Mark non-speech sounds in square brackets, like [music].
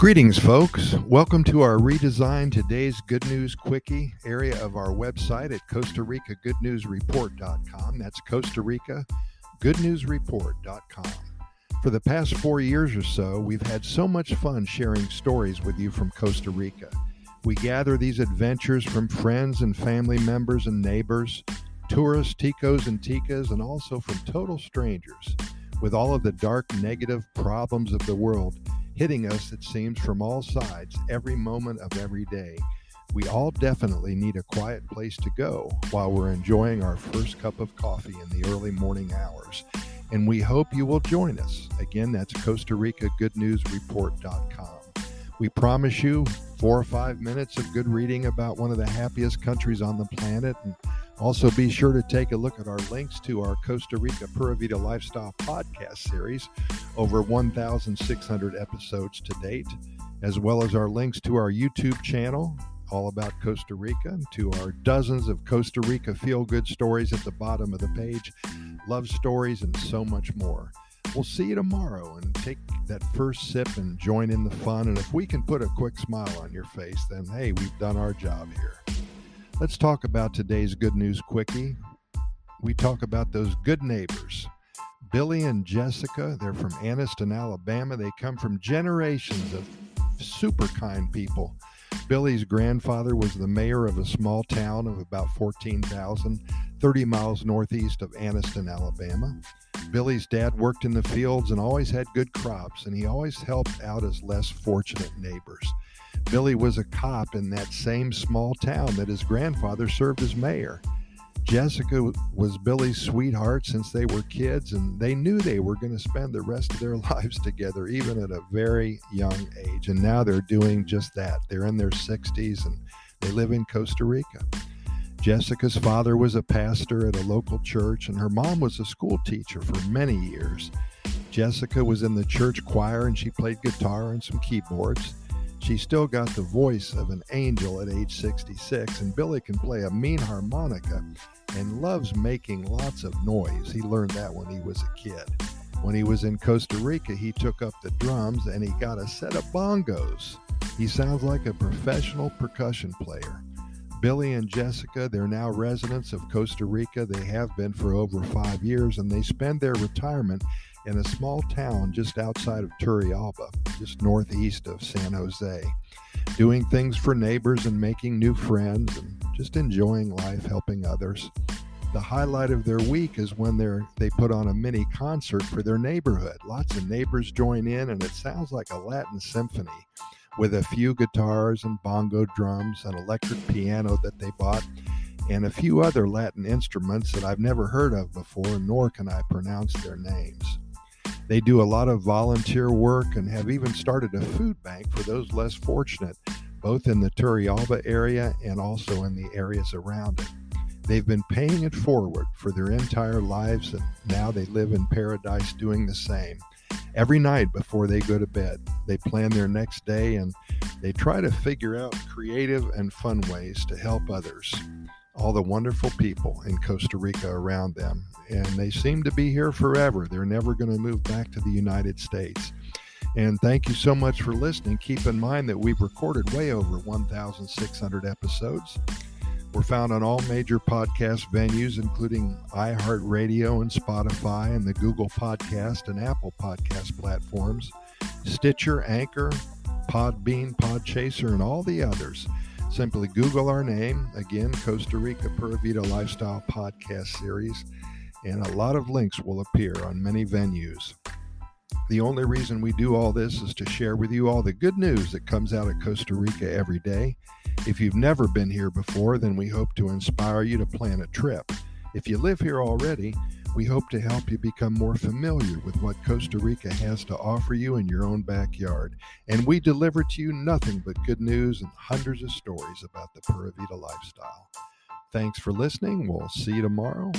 Greetings, folks. Welcome to our redesigned Today's Good News Quickie area of our website at Costa Rica Good News Report.com. That's Costa Rica Good News Report.com. For the past four years or so, we've had so much fun sharing stories with you from Costa Rica. We gather these adventures from friends and family members and neighbors, tourists, ticos and ticas, and also from total strangers. With all of the dark, negative problems of the world, hitting us, it seems, from all sides every moment of every day. We all definitely need a quiet place to go while we're enjoying our first cup of coffee in the early morning hours. And we hope you will join us. Again, that's Costa Rica Good News Report.com. We promise you four or five minutes of good reading about one of the happiest countries on the planet and also, be sure to take a look at our links to our Costa Rica Pura Vida Lifestyle podcast series, over 1,600 episodes to date, as well as our links to our YouTube channel, all about Costa Rica, and to our dozens of Costa Rica feel good stories at the bottom of the page, love stories, and so much more. We'll see you tomorrow and take that first sip and join in the fun. And if we can put a quick smile on your face, then hey, we've done our job here. Let's talk about today's good news quickie. We talk about those good neighbors. Billy and Jessica, they're from Anniston, Alabama. They come from generations of super kind people. Billy's grandfather was the mayor of a small town of about 14,000, 30 miles northeast of Anniston, Alabama. Billy's dad worked in the fields and always had good crops, and he always helped out his less fortunate neighbors. Billy was a cop in that same small town that his grandfather served as mayor. Jessica was Billy's sweetheart since they were kids, and they knew they were going to spend the rest of their [laughs] lives together, even at a very young age. And now they're doing just that. They're in their 60s and they live in Costa Rica. Jessica's father was a pastor at a local church, and her mom was a school teacher for many years. Jessica was in the church choir and she played guitar and some keyboards. She still got the voice of an angel at age 66, and Billy can play a mean harmonica and loves making lots of noise. He learned that when he was a kid. When he was in Costa Rica, he took up the drums and he got a set of bongos. He sounds like a professional percussion player. Billy and Jessica, they're now residents of Costa Rica. They have been for over five years, and they spend their retirement in a small town just outside of Turrialba, just northeast of San Jose, doing things for neighbors and making new friends and just enjoying life, helping others. The highlight of their week is when they're they put on a mini concert for their neighborhood. Lots of neighbors join in and it sounds like a Latin symphony with a few guitars and bongo drums, an electric piano that they bought, and a few other Latin instruments that I've never heard of before, nor can I pronounce their names. They do a lot of volunteer work and have even started a food bank for those less fortunate, both in the Turrialba area and also in the areas around it. They've been paying it forward for their entire lives, and now they live in paradise doing the same. Every night before they go to bed, they plan their next day and they try to figure out creative and fun ways to help others all the wonderful people in Costa Rica around them. And they seem to be here forever. They're never going to move back to the United States. And thank you so much for listening. Keep in mind that we've recorded way over 1,600 episodes. We're found on all major podcast venues, including iHeartRadio and Spotify and the Google Podcast and Apple Podcast platforms, Stitcher, Anchor, Podbean, Podchaser, and all the others. Simply Google our name, again, Costa Rica Pura Vida Lifestyle Podcast Series, and a lot of links will appear on many venues. The only reason we do all this is to share with you all the good news that comes out of Costa Rica every day. If you've never been here before, then we hope to inspire you to plan a trip. If you live here already, we hope to help you become more familiar with what Costa Rica has to offer you in your own backyard. And we deliver to you nothing but good news and hundreds of stories about the Pura Vida lifestyle. Thanks for listening. We'll see you tomorrow.